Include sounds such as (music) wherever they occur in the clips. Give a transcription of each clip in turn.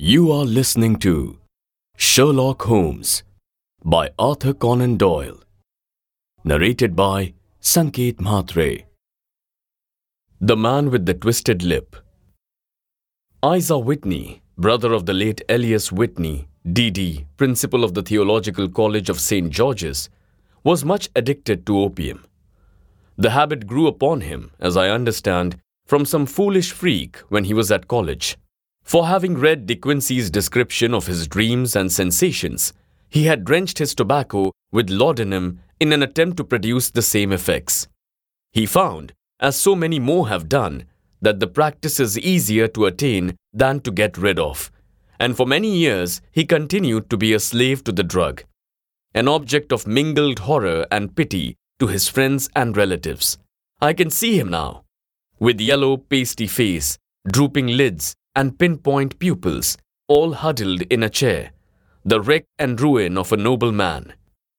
You are listening to Sherlock Holmes by Arthur Conan Doyle. Narrated by Sanket Mhatre. The Man with the Twisted Lip. Isa Whitney, brother of the late Elias Whitney, D.D., principal of the Theological College of St. George's, was much addicted to opium. The habit grew upon him, as I understand, from some foolish freak when he was at college. For having read De Quincey's description of his dreams and sensations, he had drenched his tobacco with laudanum in an attempt to produce the same effects. He found, as so many more have done, that the practice is easier to attain than to get rid of, and for many years he continued to be a slave to the drug, an object of mingled horror and pity to his friends and relatives. I can see him now, with yellow, pasty face, drooping lids, and pinpoint pupils, all huddled in a chair, the wreck and ruin of a noble man.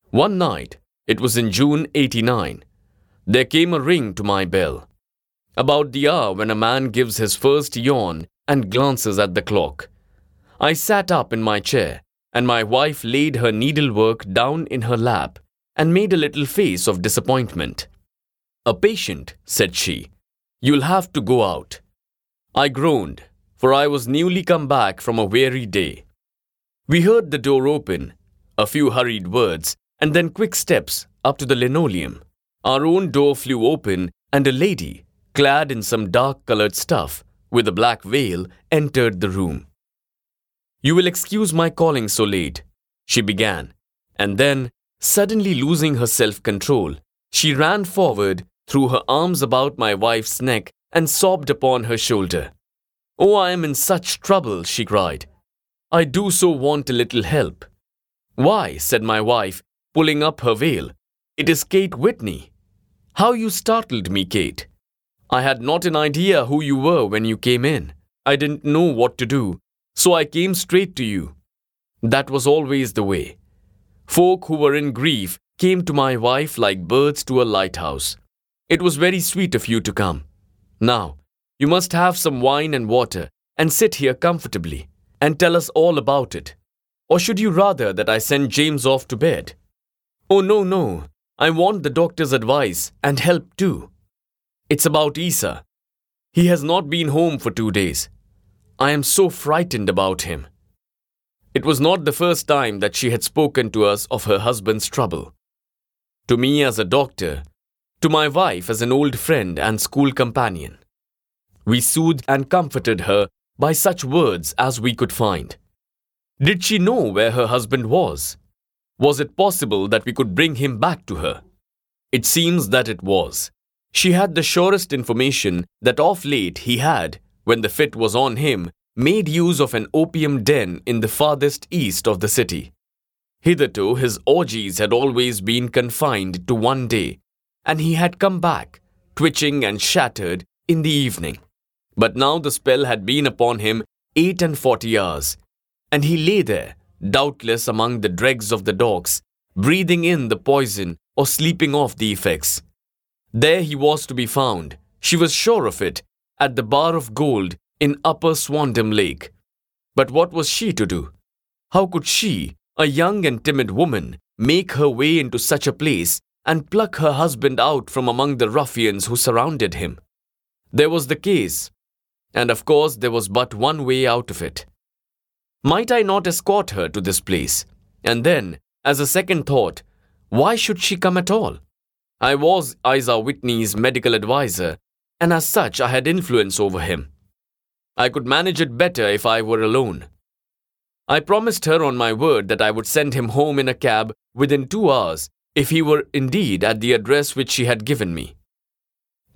One night, it was in June 89, there came a ring to my bell. About the hour when a man gives his first yawn and glances at the clock. I sat up in my chair, and my wife laid her needlework down in her lap and made a little face of disappointment. A patient, said she. You'll have to go out. I groaned, for I was newly come back from a weary day. We heard the door open, a few hurried words, and then quick steps up to the linoleum. Our own door flew open, and a lady, clad in some dark colored stuff, with a black veil, entered the room. You will excuse my calling so late, she began, and then, suddenly losing her self control, she ran forward threw her arms about my wife's neck, and sobbed upon her shoulder. Oh, I am in such trouble, she cried. I do so want a little help. Why, said my wife, pulling up her veil, it is Kate Whitney. How you startled me, Kate. I had not an idea who you were when you came in. I didn't know what to do, so I came straight to you. That was always the way. Folk who were in grief came to my wife like birds to a lighthouse. It was very sweet of you to come. Now, you must have some wine and water and sit here comfortably and tell us all about it. Or should you rather that I send James off to bed? Oh, no, no. I want the doctor's advice and help too. It's about Isa. He has not been home for two days. I am so frightened about him. It was not the first time that she had spoken to us of her husband's trouble. To me, as a doctor, to my wife as an old friend and school companion. We soothed and comforted her by such words as we could find. Did she know where her husband was? Was it possible that we could bring him back to her? It seems that it was. She had the surest information that of late he had, when the fit was on him, made use of an opium den in the farthest east of the city. Hitherto, his orgies had always been confined to one day, and he had come back, twitching and shattered, in the evening. But now the spell had been upon him eight and forty hours, and he lay there, doubtless among the dregs of the docks, breathing in the poison or sleeping off the effects. There he was to be found, she was sure of it, at the Bar of Gold in Upper Swandam Lane. But what was she to do? How could she, a young and timid woman, make her way into such a place and pluck her husband out from among the ruffians who surrounded him. There was the case, and of course there was but one way out of it. Might I not escort her to this place? And then, as a second thought, why should she come at all? I was Isa Whitney's medical adviser, and as such I had influence over him. I could manage it better if I were alone. I promised her on my word that I would send him home in a cab within two hours if he were indeed at the address which she had given me.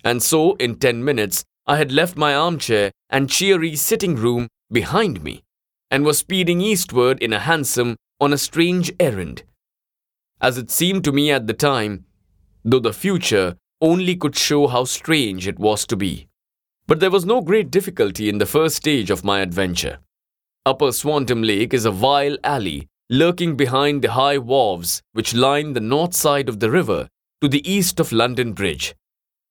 And so, in ten minutes, I had left my armchair and cheery sitting room behind me, and was speeding eastward in a hansom on a strange errand. As it seemed to me at the time, though the future only could show how strange it was to be. But there was no great difficulty in the first stage of my adventure. Upper Swandam Lane is a vile alley lurking behind the high wharves which line the north side of the river to the east of London Bridge.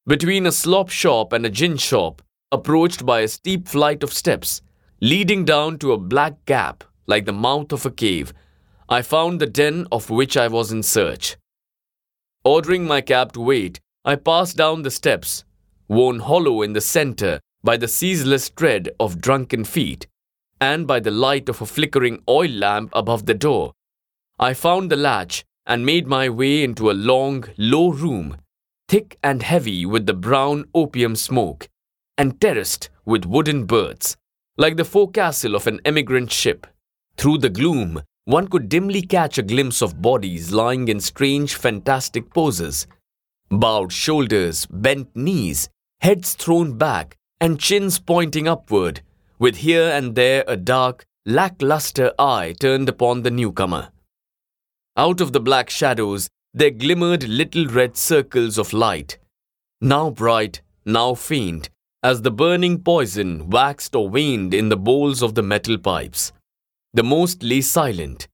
Between a slop shop and a gin shop, approached by a steep flight of steps, leading down to a black gap like the mouth of a cave, I found the den of which I was in search. Ordering my cab to wait, I passed down the steps, worn hollow in the center by the ceaseless tread of drunken feet, and by the light of a flickering oil lamp above the door. I found the latch and made my way into a long, low room, thick and heavy with the brown opium smoke, and terraced with wooden berths, like the forecastle of an emigrant ship. Through the gloom, one could dimly catch a glimpse of bodies lying in strange, fantastic poses. Bowed shoulders, bent knees, heads thrown back, and chins pointing upward, with here and there a dark, lackluster eye turned upon the newcomer. Out of the black shadows, there glimmered little red circles of light, now bright, now faint, as the burning poison waxed or waned in the bowls of the metal pipes. The most lay silent,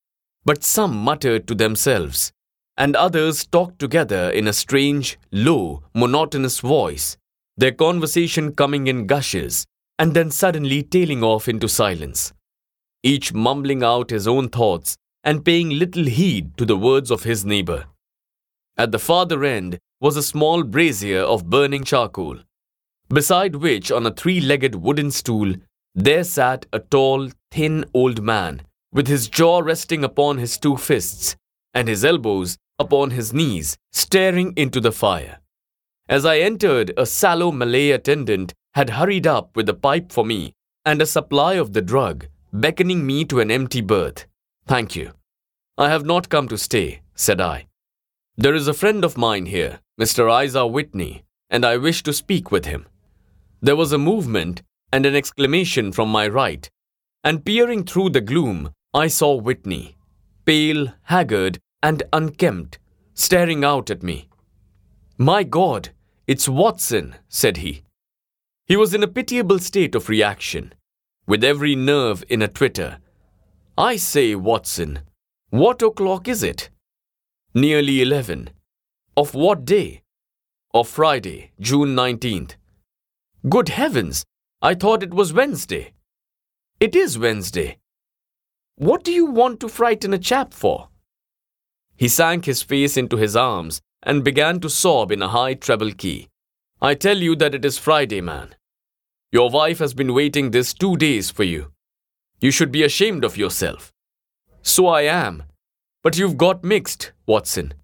but some muttered to themselves, and others talked together in a strange, low, monotonous voice, their conversation coming in gushes and then suddenly tailing off into silence, each mumbling out his own thoughts and paying little heed to the words of his neighbor. At the farther end was a small brazier of burning charcoal, beside which, on a three legged wooden stool, there sat a tall, thin old man, with his jaw resting upon his two fists and his elbows upon his knees, staring into the fire. As I entered, a sallow Malay attendant had hurried up with a pipe for me and a supply of the drug, beckoning me to an empty berth. Thank you. I have not come to stay, said I. There is a friend of mine here, Mr. Isa Whitney, and I wish to speak with him. There was a movement and an exclamation from my right, and peering through the gloom, I saw Whitney, pale, haggard, and unkempt, staring out at me. My God, it's Watson, said he. He was in a pitiable state of reaction, with every nerve in a twitter. I say, Watson, what o'clock is it? Nearly eleven. Of what day? Of Friday, June 19th. Good heavens, I thought it was Wednesday. It is Wednesday. What do you want to frighten a chap for? He sank his face into his arms and began to sob in a high treble key. I tell you that it is Friday, man. Your wife has been waiting this two days for you. You should be ashamed of yourself. So I am. But you've got mixed, Watson.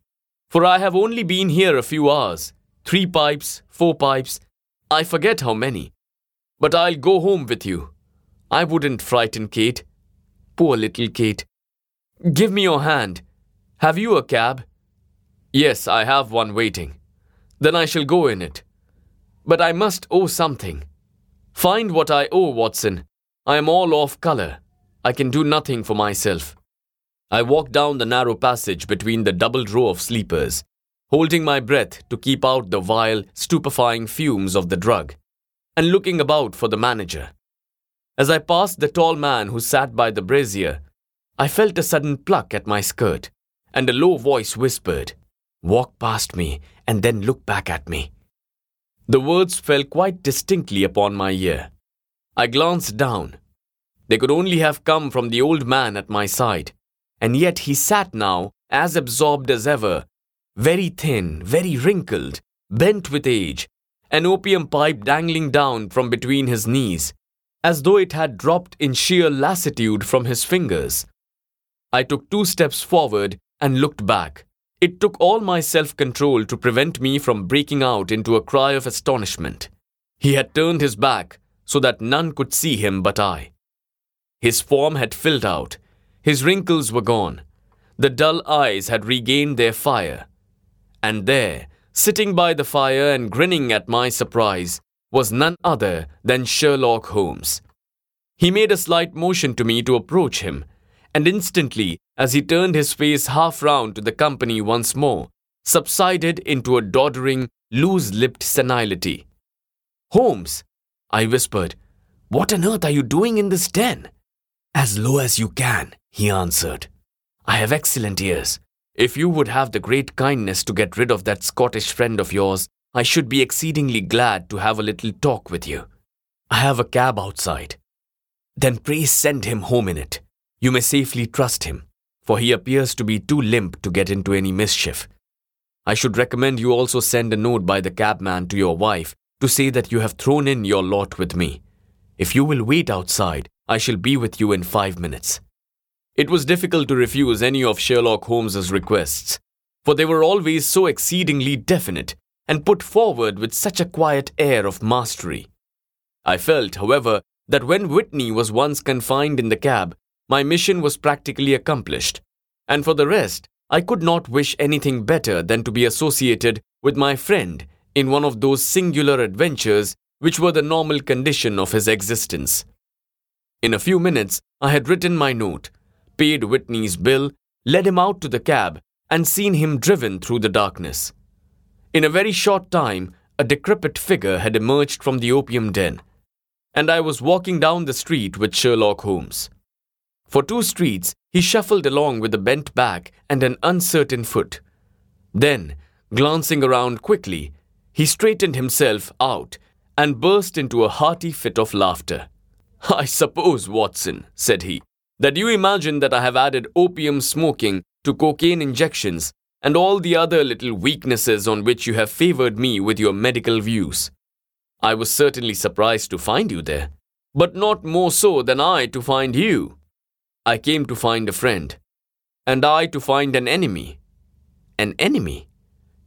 For I have only been here a few hours. Three pipes, four pipes, I forget how many. But I'll go home with you. I wouldn't frighten Kate. Poor little Kate. Give me your hand. Have you a cab? Yes, I have one waiting. Then I shall go in it. But I must owe something. Find what I owe, Watson. I am all off color. I can do nothing for myself. I walked down the narrow passage between the double row of sleepers, holding my breath to keep out the vile, stupefying fumes of the drug and looking about for the manager. As I passed the tall man who sat by the brazier, I felt a sudden pluck at my skirt, and a low voice whispered, Walk past me and then look back at me. The words fell quite distinctly upon my ear. I glanced down. They could only have come from the old man at my side, and yet he sat now as absorbed as ever, very thin, very wrinkled, bent with age, an opium pipe dangling down from between his knees, as though it had dropped in sheer lassitude from his fingers. I took two steps forward and looked back. It took all my self control to prevent me from breaking out into a cry of astonishment. He had turned his back so that none could see him but I. His form had filled out, his wrinkles were gone, the dull eyes had regained their fire, and there, sitting by the fire and grinning at my surprise, was none other than Sherlock Holmes. He made a slight motion to me to approach him, and instantly, as he turned his face half round to the company once more, subsided into a doddering, loose lipped senility. Holmes, I whispered, what on earth are you doing in this den? As low as you can, he answered. I have excellent ears. If you would have the great kindness to get rid of that Scottish friend of yours, I should be exceedingly glad to have a little talk with you. I have a cab outside. Then pray send him home in it. You may safely trust him, for he appears to be too limp to get into any mischief. I should recommend you also send a note by the cabman to your wife to say that you have thrown in your lot with me. If you will wait outside, I shall be with you in five minutes. It was difficult to refuse any of Sherlock Holmes's requests, for they were always so exceedingly definite and put forward with such a quiet air of mastery. I felt, however, that when Whitney was once confined in the cab, my mission was practically accomplished, and for the rest, I could not wish anything better than to be associated with my friend in one of those singular adventures which were the normal condition of his existence. In a few minutes, I had written my note, paid Whitney's bill, led him out to the cab, and seen him driven through the darkness. In a very short time, a decrepit figure had emerged from the opium den, and I was walking down the street with Sherlock Holmes. For two streets, he shuffled along with a bent back and an uncertain foot. Then, glancing around quickly, he straightened himself out and burst into a hearty fit of laughter. (laughs) I suppose, Watson, said he, that you imagine that I have added opium smoking to cocaine injections and all the other little weaknesses on which you have favored me with your medical views. I was certainly surprised to find you there, but not more so than I to find you. I came to find a friend, and I to find an enemy. An enemy?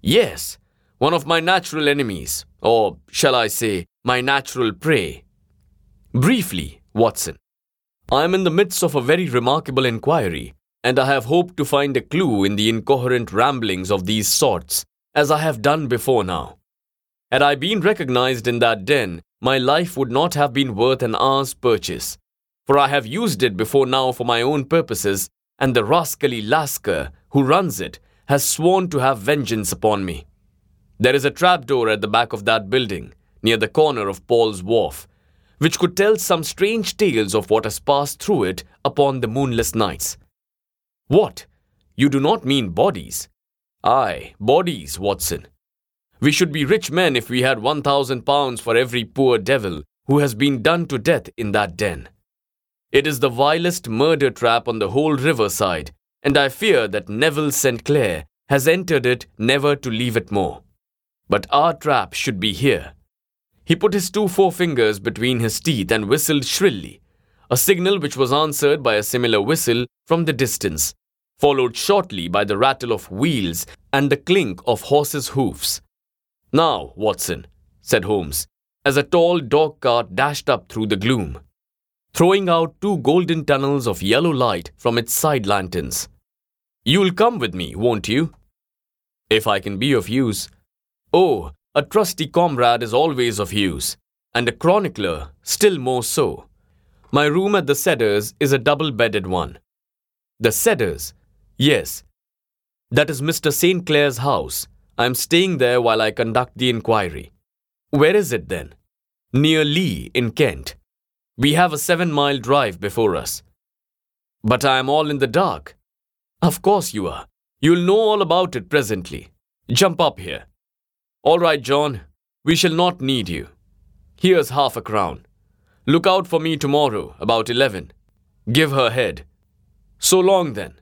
Yes, one of my natural enemies, or shall I say, my natural prey. Briefly, Watson, I am in the midst of a very remarkable inquiry, and I have hoped to find a clue in the incoherent ramblings of these sorts, as I have done before now. Had I been recognized in that den, my life would not have been worth an hour's purchase for I have used it before now for my own purposes, and the rascally Lascar who runs it has sworn to have vengeance upon me. There is a trapdoor at the back of that building, near the corner of Paul's Wharf, which could tell some strange tales of what has passed through it upon the moonless nights. What? You do not mean bodies? Aye, bodies, Watson. We should be rich men if we had one thousand pounds for every poor devil who has been done to death in that den. It is the vilest murder trap on the whole riverside, and I fear that Neville St. Clair has entered it never to leave it more. But our trap should be here. He put his two forefingers between his teeth and whistled shrilly, a signal which was answered by a similar whistle from the distance, followed shortly by the rattle of wheels and the clink of horses' hoofs. Now, Watson, said Holmes, as a tall dog cart dashed up through the gloom throwing out two golden tunnels of yellow light from its side lanterns. You'll come with me, won't you? If I can be of use. Oh, a trusty comrade is always of use, and a chronicler still more so. My room at the Cedars is a double bedded one. The Cedars? Yes. That is Mr. St. Clair's house. I am staying there while I conduct the inquiry. Where is it then? Near Lee, in Kent. We have a seven mile drive before us. But I am all in the dark. Of course you are. You'll know all about it presently. Jump up here. All right, John. We shall not need you. Here's half a crown. Look out for me tomorrow, about eleven. Give her head. So long then.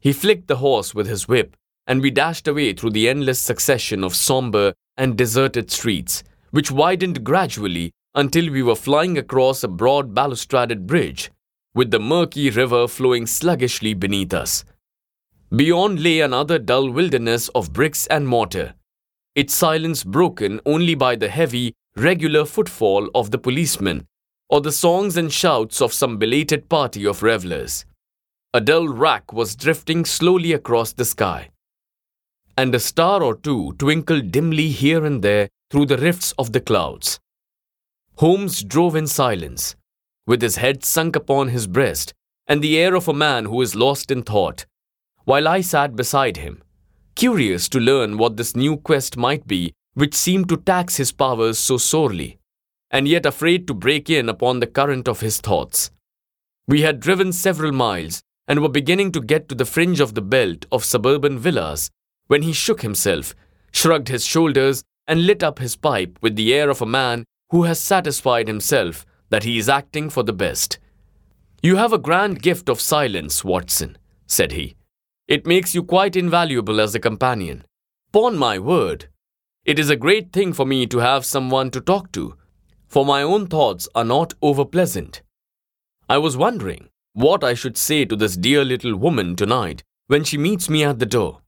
He flicked the horse with his whip, and we dashed away through the endless succession of sombre and deserted streets, which widened gradually until we were flying across a broad balustraded bridge, with the murky river flowing sluggishly beneath us. Beyond lay another dull wilderness of bricks and mortar, its silence broken only by the heavy, regular footfall of the policeman or the songs and shouts of some belated party of revelers. A dull wrack was drifting slowly across the sky, and a star or two twinkled dimly here and there through the rifts of the clouds. Holmes drove in silence, with his head sunk upon his breast and the air of a man who is lost in thought, while I sat beside him, curious to learn what this new quest might be which seemed to tax his powers so sorely, and yet afraid to break in upon the current of his thoughts. We had driven several miles and were beginning to get to the fringe of the belt of suburban villas when he shook himself, shrugged his shoulders, and lit up his pipe with the air of a man who has satisfied himself that he is acting for the best. You have a grand gift of silence, Watson, said he. It makes you quite invaluable as a companion. Upon my word, it is a great thing for me to have someone to talk to, for my own thoughts are not over pleasant. I was wondering what I should say to this dear little woman tonight when she meets me at the door.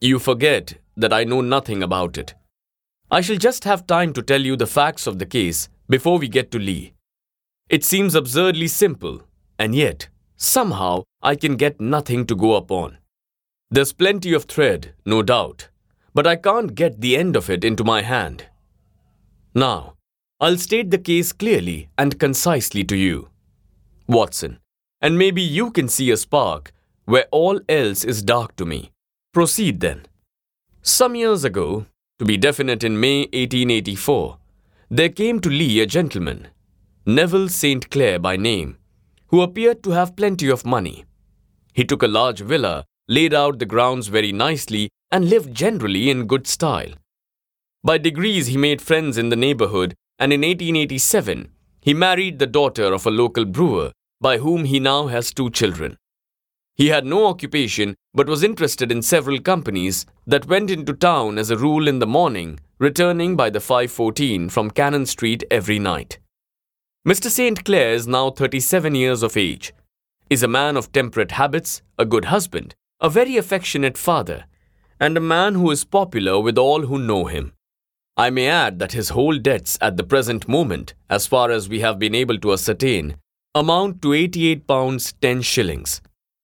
You forget that I know nothing about it. I shall just have time to tell you the facts of the case before we get to Lee. It seems absurdly simple, and yet, somehow, I can get nothing to go upon. There's plenty of thread, no doubt, but I can't get the end of it into my hand. Now, I'll state the case clearly and concisely to you. Watson, and maybe you can see a spark where all else is dark to me. Proceed then. Some years ago, to be definite in May 1884, there came to Lee a gentleman, Neville St. Clair by name, who appeared to have plenty of money. He took a large villa, laid out the grounds very nicely, and lived generally in good style. By degrees, he made friends in the neighborhood, and in 1887, he married the daughter of a local brewer, by whom he now has two children. He had no occupation but was interested in several companies that went into town as a rule in the morning, returning by the 514 from Cannon Street every night. Mr. St. Clair is now 37 years of age, is a man of temperate habits, a good husband, a very affectionate father, and a man who is popular with all who know him. I may add that his whole debts at the present moment, as far as we have been able to ascertain, amount to 88 pounds 10 shillings,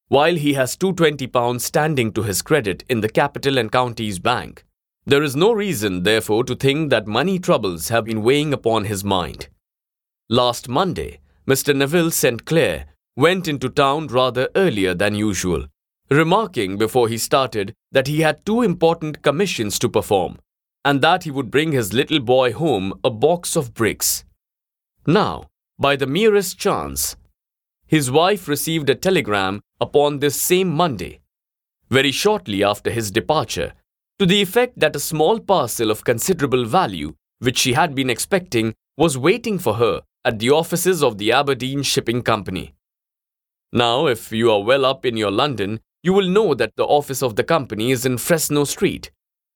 while he has 220 pounds standing to his credit in the Capital and Counties Bank. There is no reason, therefore, to think that money troubles have been weighing upon his mind. Last Monday, Mr. Neville St. Clair went into town rather earlier than usual, remarking before he started that he had two important commissions to perform, and that he would bring his little boy home a box of bricks. Now, by the merest chance, his wife received a telegram upon this same Monday, very shortly after his departure, to the effect that a small parcel of considerable value, which she had been expecting, was waiting for her at the offices of the Aberdeen Shipping Company. Now, if you are well up in your London, you will know that the office of the company is in Fresno Street,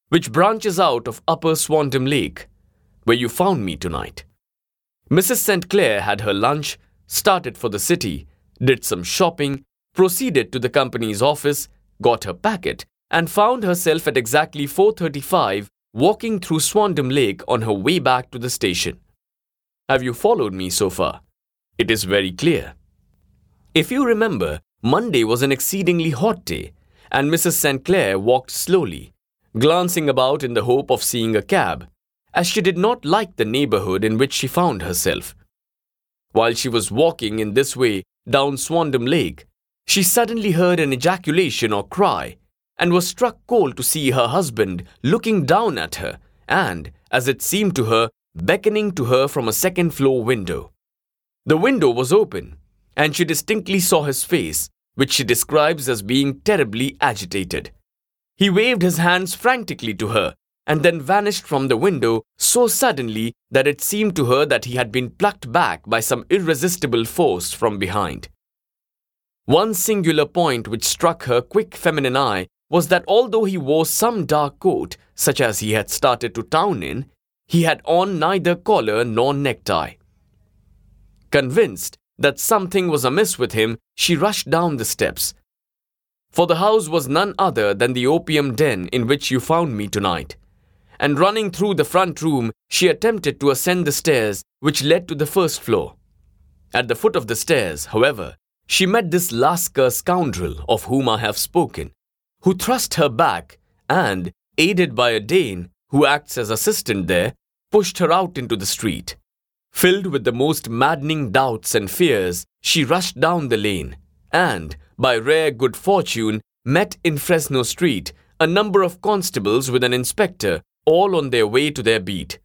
which branches out of Upper Swandam Lane, where you found me tonight. Mrs. St. Clair had her lunch, started for the city, did some shopping, proceeded to the company's office, got her packet, and found herself at exactly 4:35 walking through Swandam Lane on her way back to the station. Have you followed me so far? It is very clear. If you remember, Monday was an exceedingly hot day, and Mrs. St. Clair walked slowly, glancing about in the hope of seeing a cab, as she did not like the neighborhood in which she found herself. While she was walking in this way down Swandam Lane, she suddenly heard an ejaculation or cry and was struck cold to see her husband looking down at her and, as it seemed to her, beckoning to her from a second floor window. The window was open, and she distinctly saw his face, which she describes as being terribly agitated. He waved his hands frantically to her and then vanished from the window so suddenly that it seemed to her that he had been plucked back by some irresistible force from behind. One singular point which struck her quick feminine eye was that although he wore some dark coat, such as he had started to town in, he had on neither collar nor necktie. Convinced that something was amiss with him, she rushed down the steps. For the house was none other than the opium den in which you found me tonight and running through the front room, she attempted to ascend the stairs which led to the first floor. At the foot of the stairs, however, she met this Lascar scoundrel of whom I have spoken, who thrust her back and, aided by a Dane who acts as assistant there, pushed her out into the street. Filled with the most maddening doubts and fears, she rushed down the lane and, by rare good fortune, met in Fresno Street a number of constables with an inspector all on their way to their beat.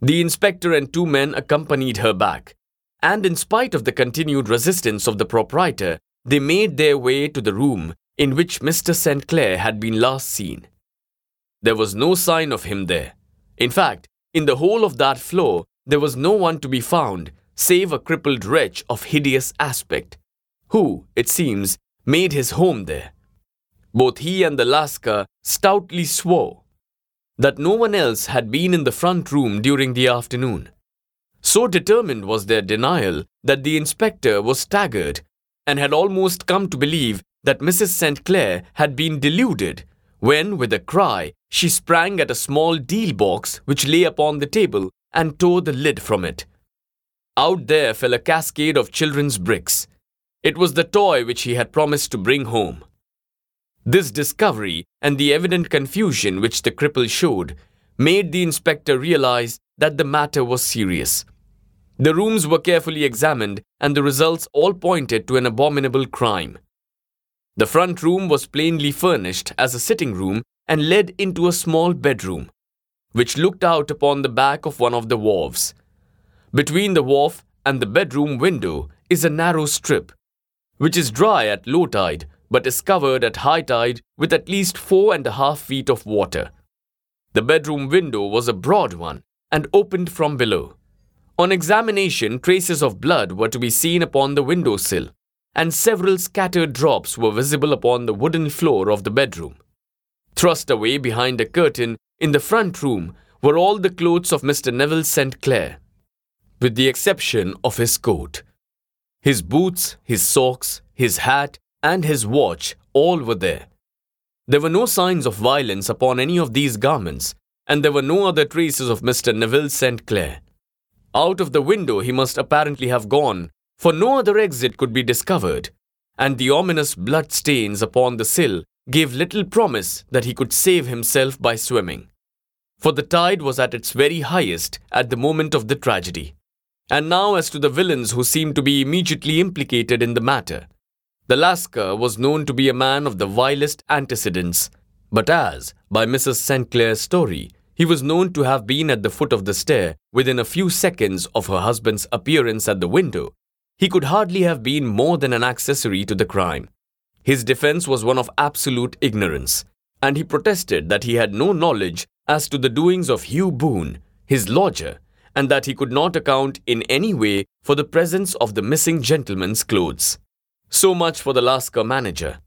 The inspector and two men accompanied her back, and in spite of the continued resistance of the proprietor, they made their way to the room in which Mr. St. Clair had been last seen. There was no sign of him there. In fact, in the whole of that floor, there was no one to be found save a crippled wretch of hideous aspect, who, it seems, made his home there. Both he and the Lascar stoutly swore that no one else had been in the front room during the afternoon. So determined was their denial that the inspector was staggered and had almost come to believe that Mrs. St. Clair had been deluded when, with a cry, she sprang at a small deal box which lay upon the table and tore the lid from it. Out there fell a cascade of children's bricks. It was the toy which he had promised to bring home. This discovery and the evident confusion which the cripple showed made the inspector realize that the matter was serious. The rooms were carefully examined and the results all pointed to an abominable crime. The front room was plainly furnished as a sitting room and led into a small bedroom, which looked out upon the back of one of the wharves. Between the wharf and the bedroom window is a narrow strip, which is dry at low tide but is covered at high tide with at least four and a half feet of water. The bedroom window was a broad one and opened from below. On examination, traces of blood were to be seen upon the window sill, and several scattered drops were visible upon the wooden floor of the bedroom. Thrust away behind a curtain in the front room were all the clothes of Mr. Neville St. Clair, with the exception of his coat. His boots, his socks, his hat, and his watch all were there. There were no signs of violence upon any of these garments, and there were no other traces of Mr. Neville St. Clair. Out of the window he must apparently have gone, for no other exit could be discovered, and the ominous blood stains upon the sill gave little promise that he could save himself by swimming. For the tide was at its very highest at the moment of the tragedy. And now, as to the villains who seemed to be immediately implicated in the matter. The Lascar was known to be a man of the vilest antecedents, but as, by Mrs. St. Clair's story, he was known to have been at the foot of the stair within a few seconds of her husband's appearance at the window, he could hardly have been more than an accessory to the crime. His defense was one of absolute ignorance, and he protested that he had no knowledge as to the doings of Hugh Boone, his lodger, and that he could not account in any way for the presence of the missing gentleman's clothes. So much for the Lascar manager.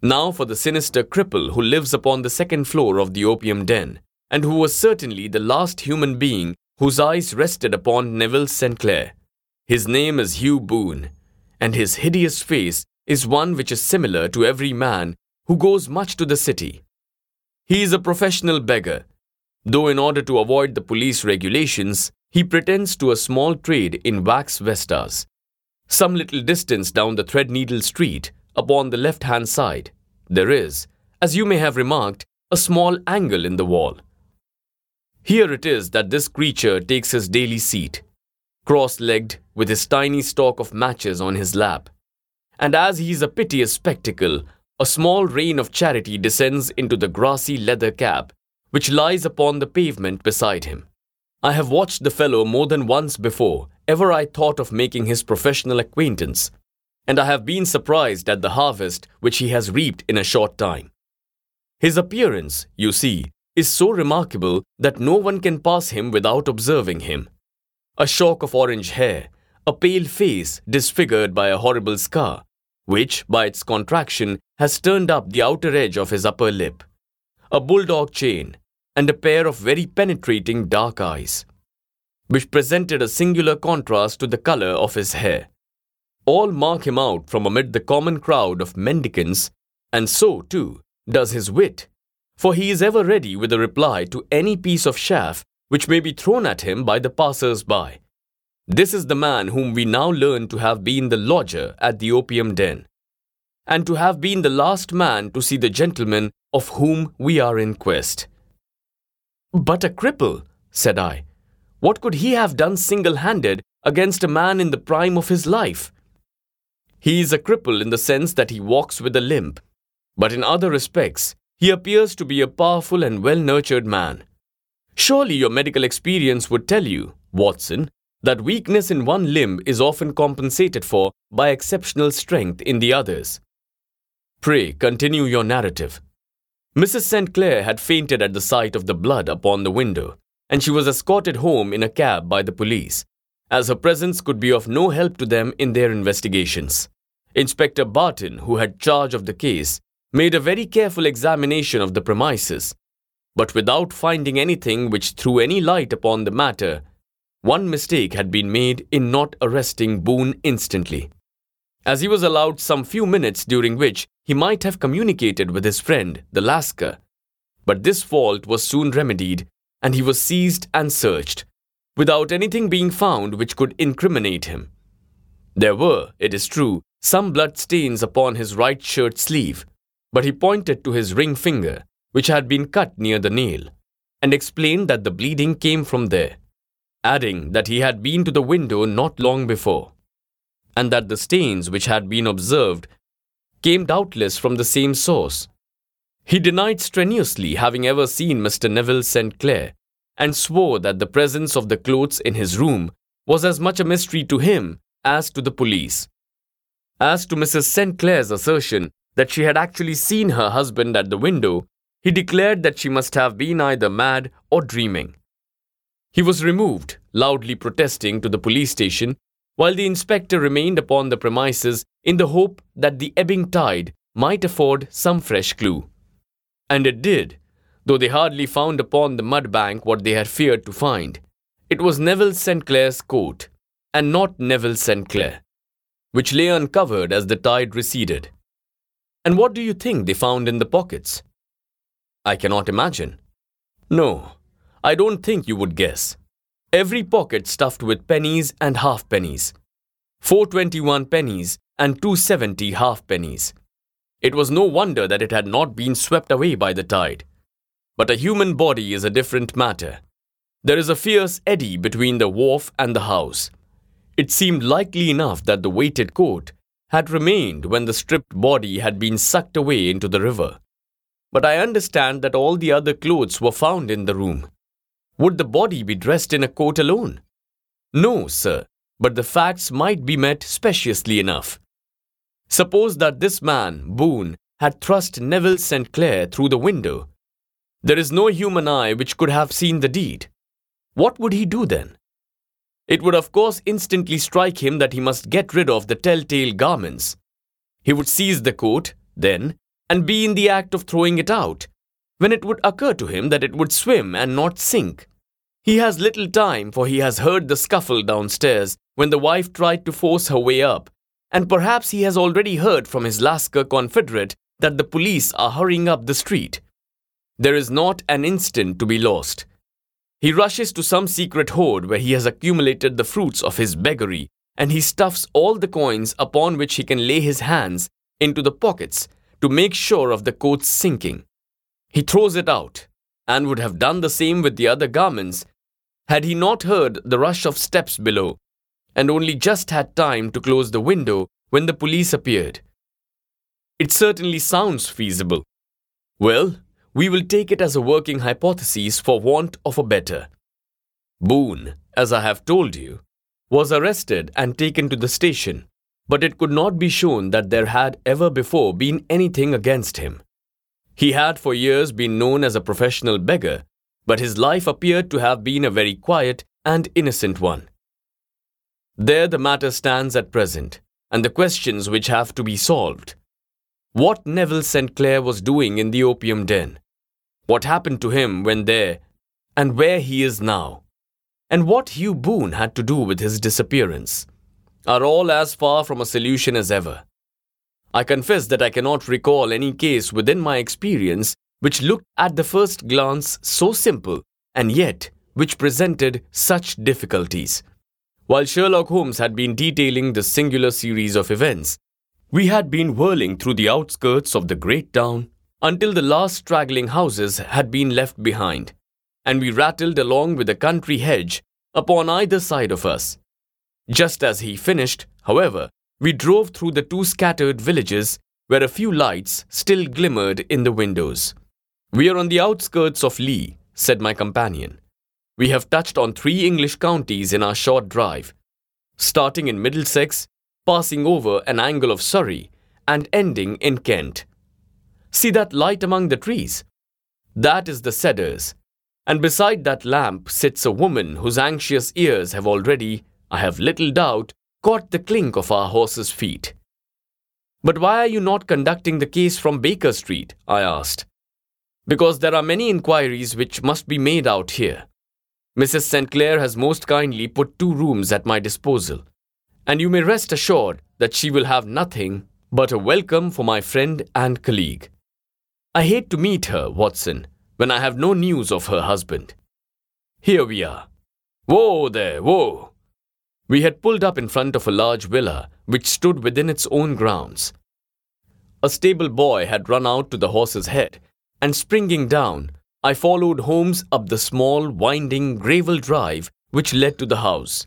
Now for the sinister cripple who lives upon the second floor of the opium den, and who was certainly the last human being whose eyes rested upon Neville St. Clair. His name is Hugh Boone, and his hideous face is one which is similar to every man who goes much to the city. He is a professional beggar, though in order to avoid the police regulations, he pretends to a small trade in wax vestas some little distance down the Threadneedle Street, upon the left hand side, there is, as you may have remarked, a small angle in the wall. Here it is that this creature takes his daily seat, cross legged with his tiny stock of matches on his lap. And as he is a piteous spectacle, a small rain of charity descends into the grassy leather cap which lies upon the pavement beside him. I have watched the fellow more than once before ever I thought of making his professional acquaintance, and I have been surprised at the harvest which he has reaped in a short time. His appearance, you see, is so remarkable that no one can pass him without observing him. A shock of orange hair, a pale face disfigured by a horrible scar, which, by its contraction, has turned up the outer edge of his upper lip, a bulldog chain, and a pair of very penetrating dark eyes which presented a singular contrast to the color of his hair. All mark him out from amid the common crowd of mendicants, and so, too, does his wit, for he is ever ready with a reply to any piece of chaff which may be thrown at him by the passers by. This is the man whom we now learn to have been the lodger at the opium den, and to have been the last man to see the gentleman of whom we are in quest. But a cripple, said I, what could he have done single handed against a man in the prime of his life? He is a cripple in the sense that he walks with a limp, but in other respects, he appears to be a powerful and well nurtured man. Surely your medical experience would tell you, Watson, that weakness in one limb is often compensated for by exceptional strength in the others. Pray continue your narrative. Mrs. St. Clair had fainted at the sight of the blood upon the window and she was escorted home in a cab by the police, as her presence could be of no help to them in their investigations. Inspector Barton, who had charge of the case, made a very careful examination of the premises, but without finding anything which threw any light upon the matter, one mistake had been made in not arresting Boone instantly. As he was allowed some few minutes during which he might have communicated with his friend, the Lascar, but this fault was soon remedied, and he was seized and searched, without anything being found which could incriminate him. There were, it is true, some blood stains upon his right shirt sleeve, but he pointed to his ring finger, which had been cut near the nail, and explained that the bleeding came from there, adding that he had been to the window not long before, and that the stains which had been observed came doubtless from the same source. He denied strenuously having ever seen Mr. Neville St. Clair, and swore that the presence of the clothes in his room was as much a mystery to him as to the police. As to Mrs. St. Clair's assertion that she had actually seen her husband at the window, he declared that she must have been either mad or dreaming. He was removed, loudly protesting, to the police station, while the inspector remained upon the premises in the hope that the ebbing tide might afford some fresh clue. And it did, though they hardly found upon the mud bank what they had feared to find. It was Neville St. Clair's coat, and not Neville St. Clair, which lay uncovered as the tide receded. And what do you think they found in the pockets? I cannot imagine. No, I don't think you would guess. Every pocket stuffed with pennies and halfpennies. 421 pennies and 270 halfpennies. It was no wonder that it had not been swept away by the tide. But a human body is a different matter. There is a fierce eddy between the wharf and the house. It seemed likely enough that the weighted coat had remained when the stripped body had been sucked away into the river. But I understand that all the other clothes were found in the room. Would the body be dressed in a coat alone? No, sir, but the facts might be met speciously enough. Suppose that this man, Boone, had thrust Neville St. Clair through the window. There is no human eye which could have seen the deed. What would he do then? It would, of course, instantly strike him that he must get rid of the telltale garments. He would seize the coat, then, and be in the act of throwing it out, when it would occur to him that it would swim and not sink. He has little time, for he has heard the scuffle downstairs when the wife tried to force her way up, and perhaps he has already heard from his Lascar confederate that the police are hurrying up the street. There is not an instant to be lost. He rushes to some secret hoard where he has accumulated the fruits of his beggary, and he stuffs all the coins upon which he can lay his hands into the pockets to make sure of the coat's sinking. He throws it out, and would have done the same with the other garments had he not heard the rush of steps below, and only just had time to close the window when the police appeared. It certainly sounds feasible. Well, we will take it as a working hypothesis for want of a better. Boone, as I have told you, was arrested and taken to the station, but it could not be shown that there had ever before been anything against him. He had for years been known as a professional beggar, but his life appeared to have been a very quiet and innocent one. There the matter stands at present, and the questions which have to be solved. What Neville St. Clair was doing in the opium den, what happened to him when there, and where he is now, and what Hugh Boone had to do with his disappearance, are all as far from a solution as ever. I confess that I cannot recall any case within my experience which looked at the first glance so simple and yet which presented such difficulties. While Sherlock Holmes had been detailing the singular series of events, we had been whirling through the outskirts of the great town until the last straggling houses had been left behind, and we rattled along with a country hedge upon either side of us. Just as he finished, however, we drove through the two scattered villages where a few lights still glimmered in the windows. We are on the outskirts of Lee, said my companion. We have touched on three English counties in our short drive, starting in Middlesex, passing over an angle of Surrey, and ending in Kent. See that light among the trees? That is the cedars, and beside that lamp sits a woman whose anxious ears have already I have little doubt, caught the clink of our horses' feet. But why are you not conducting the case from Baker Street? I asked. Because there are many inquiries which must be made out here. Mrs. St. Clair has most kindly put two rooms at my disposal, and you may rest assured that she will have nothing but a welcome for my friend and colleague. I hate to meet her, Watson, when I have no news of her husband. Here we are. Whoa there, whoa! We had pulled up in front of a large villa which stood within its own grounds. A stable boy had run out to the horse's head, and springing down, I followed Holmes up the small, winding gravel drive which led to the house.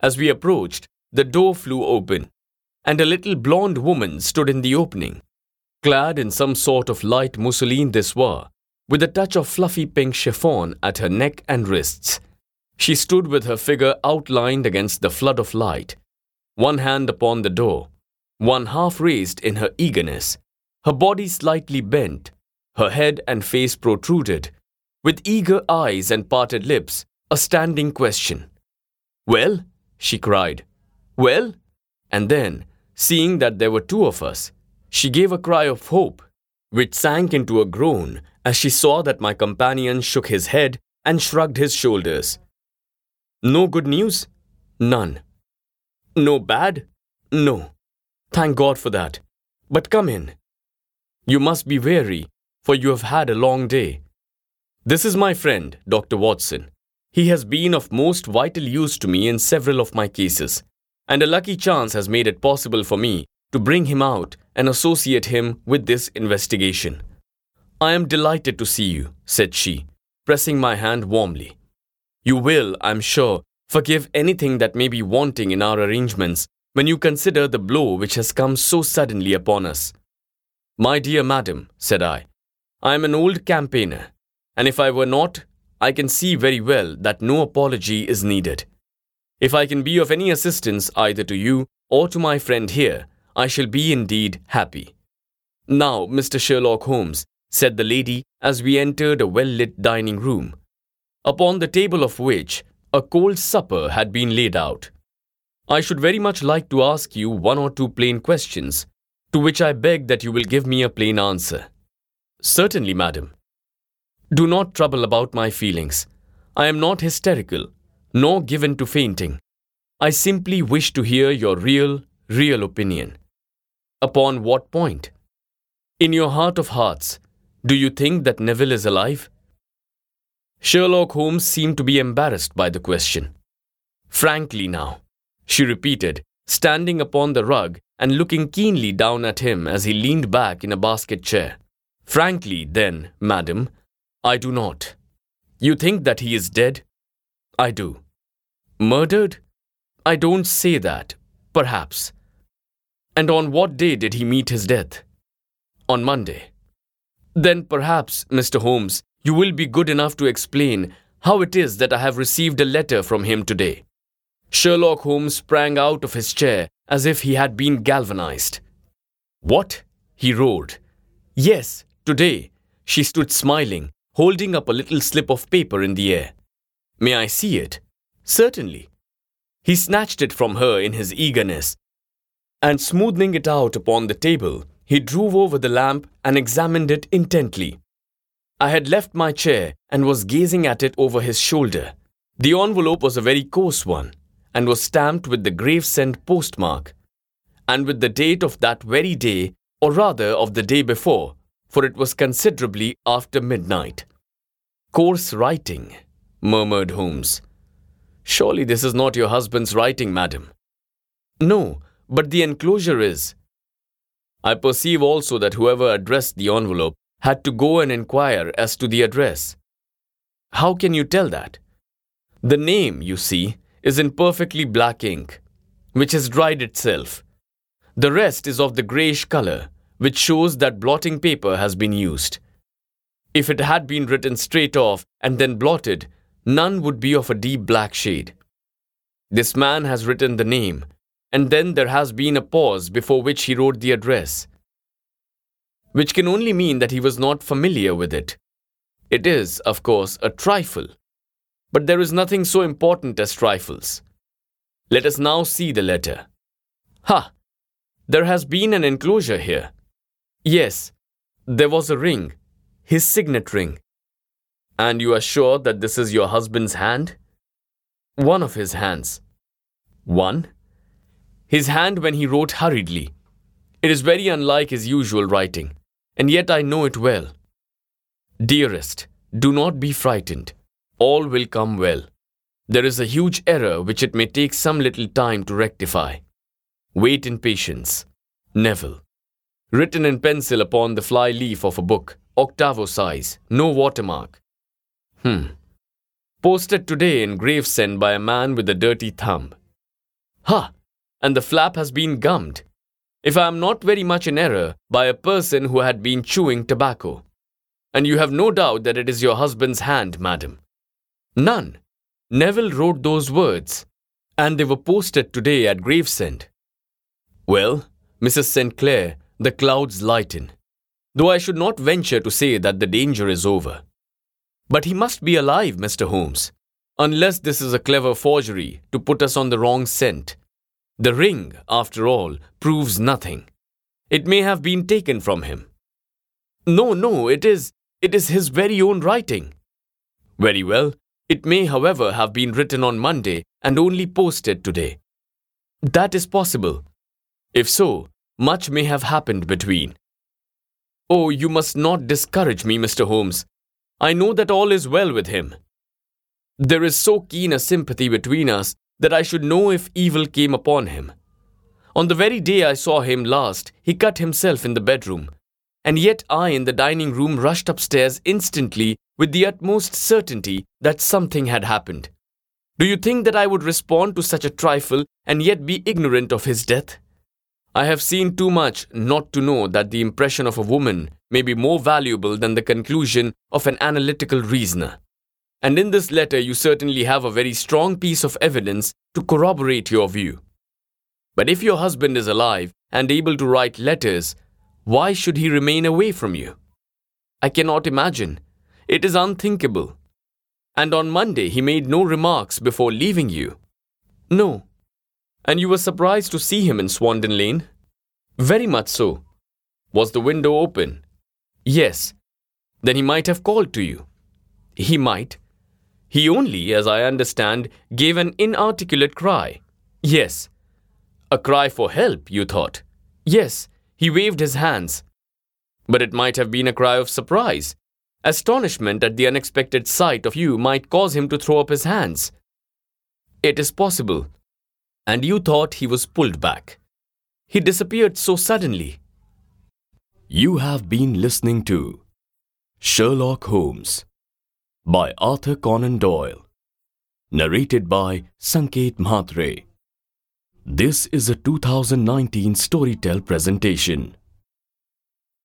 As we approached, the door flew open, and a little blonde woman stood in the opening, clad in some sort of light mousseline de soie, with a touch of fluffy pink chiffon at her neck and wrists. She stood with her figure outlined against the flood of light, one hand upon the door, one half raised in her eagerness, her body slightly bent, her head and face protruded, with eager eyes and parted lips, a standing question. Well? she cried. Well? And then, seeing that there were two of us, she gave a cry of hope, which sank into a groan as she saw that my companion shook his head and shrugged his shoulders. No good news? None. No bad? No. Thank God for that. But come in. You must be weary for you have had a long day. This is my friend, Dr. Watson. He has been of most vital use to me in several of my cases, and a lucky chance has made it possible for me to bring him out and associate him with this investigation. I am delighted to see you, said she, pressing my hand warmly. You will, I'm sure, forgive anything that may be wanting in our arrangements when you consider the blow which has come so suddenly upon us. My dear madam, said I, I am an old campaigner, and if I were not, I can see very well that no apology is needed. If I can be of any assistance either to you or to my friend here, I shall be indeed happy. Now, Mr. Sherlock Holmes, said the lady as we entered a well lit dining room, upon the table of which a cold supper had been laid out. I should very much like to ask you one or two plain questions, to which I beg that you will give me a plain answer. Certainly, madam. Do not trouble about my feelings. I am not hysterical, nor given to fainting. I simply wish to hear your real, real opinion. Upon what point? In your heart of hearts, do you think that Neville is alive? Sherlock Holmes seemed to be embarrassed by the question. Frankly, now, she repeated, standing upon the rug and looking keenly down at him as he leaned back in a basket chair. Frankly, then, madam, I do not. You think that he is dead? I do. Murdered? I don't say that. Perhaps. And on what day did he meet his death? On Monday. Then perhaps, Mr. Holmes, you will be good enough to explain how it is that I have received a letter from him today. Sherlock Holmes sprang out of his chair as if he had been galvanized. What? he roared. Yes, Today, she stood smiling, holding up a little slip of paper in the air. May I see it? Certainly. He snatched it from her in his eagerness, and smoothing it out upon the table, he drew over the lamp and examined it intently. I had left my chair and was gazing at it over his shoulder. The envelope was a very coarse one, and was stamped with the Gravesend postmark, and with the date of that very day, or rather of the day before, for it was considerably after midnight. Coarse writing, murmured Holmes. Surely this is not your husband's writing, madam. No, but the enclosure is. I perceive also that whoever addressed the envelope had to go and inquire as to the address. How can you tell that? The name, you see, is in perfectly black ink, which has dried itself. The rest is of the greyish color, which shows that blotting paper has been used. If it had been written straight off and then blotted, none would be of a deep black shade. This man has written the name, and then there has been a pause before which he wrote the address, which can only mean that he was not familiar with it. It is, of course, a trifle, but there is nothing so important as trifles. Let us now see the letter. Ha! There has been an enclosure here. Yes, there was a ring, his signet ring. And you are sure that this is your husband's hand? One of his hands. One? His hand when he wrote hurriedly. It is very unlike his usual writing, and yet I know it well. Dearest, do not be frightened. All will come well. There is a huge error which it may take some little time to rectify. Wait in patience. Neville. Written in pencil upon the fly leaf of a book, octavo size, no watermark. Hmm. Posted today in Gravesend by a man with a dirty thumb. Ha! And the flap has been gummed, if I am not very much in error, by a person who had been chewing tobacco. And you have no doubt that it is your husband's hand, madam. None. Neville wrote those words, and they were posted today at Gravesend. Well, Mrs. St. Clair, the clouds lighten, though I should not venture to say that the danger is over. But he must be alive, Mr. Holmes, unless this is a clever forgery to put us on the wrong scent. The ring, after all, proves nothing. It may have been taken from him. No, no, it is it is his very own writing. Very well. It may, however, have been written on Monday and only posted today. That is possible. If so, much may have happened between. Oh, you must not discourage me, Mr. Holmes. I know that all is well with him. There is so keen a sympathy between us that I should know if evil came upon him. On the very day I saw him last, he cut himself in the bedroom, and yet I in the dining room rushed upstairs instantly with the utmost certainty that something had happened. Do you think that I would respond to such a trifle and yet be ignorant of his death? I have seen too much not to know that the impression of a woman may be more valuable than the conclusion of an analytical reasoner. And in this letter, you certainly have a very strong piece of evidence to corroborate your view. But if your husband is alive and able to write letters, why should he remain away from you? I cannot imagine. It is unthinkable. And on Monday, he made no remarks before leaving you. No, and you were surprised to see him in Swandam Lane? Very much so. Was the window open? Yes. Then he might have called to you. He might. He only, as I understand, gave an inarticulate cry. Yes. A cry for help, you thought. Yes. He waved his hands. But it might have been a cry of surprise. Astonishment at the unexpected sight of you might cause him to throw up his hands. It is possible and you thought he was pulled back. He disappeared so suddenly. You have been listening to Sherlock Holmes by Arthur Conan Doyle, narrated by Sanket Mhatre. This is a 2019 Storytel presentation.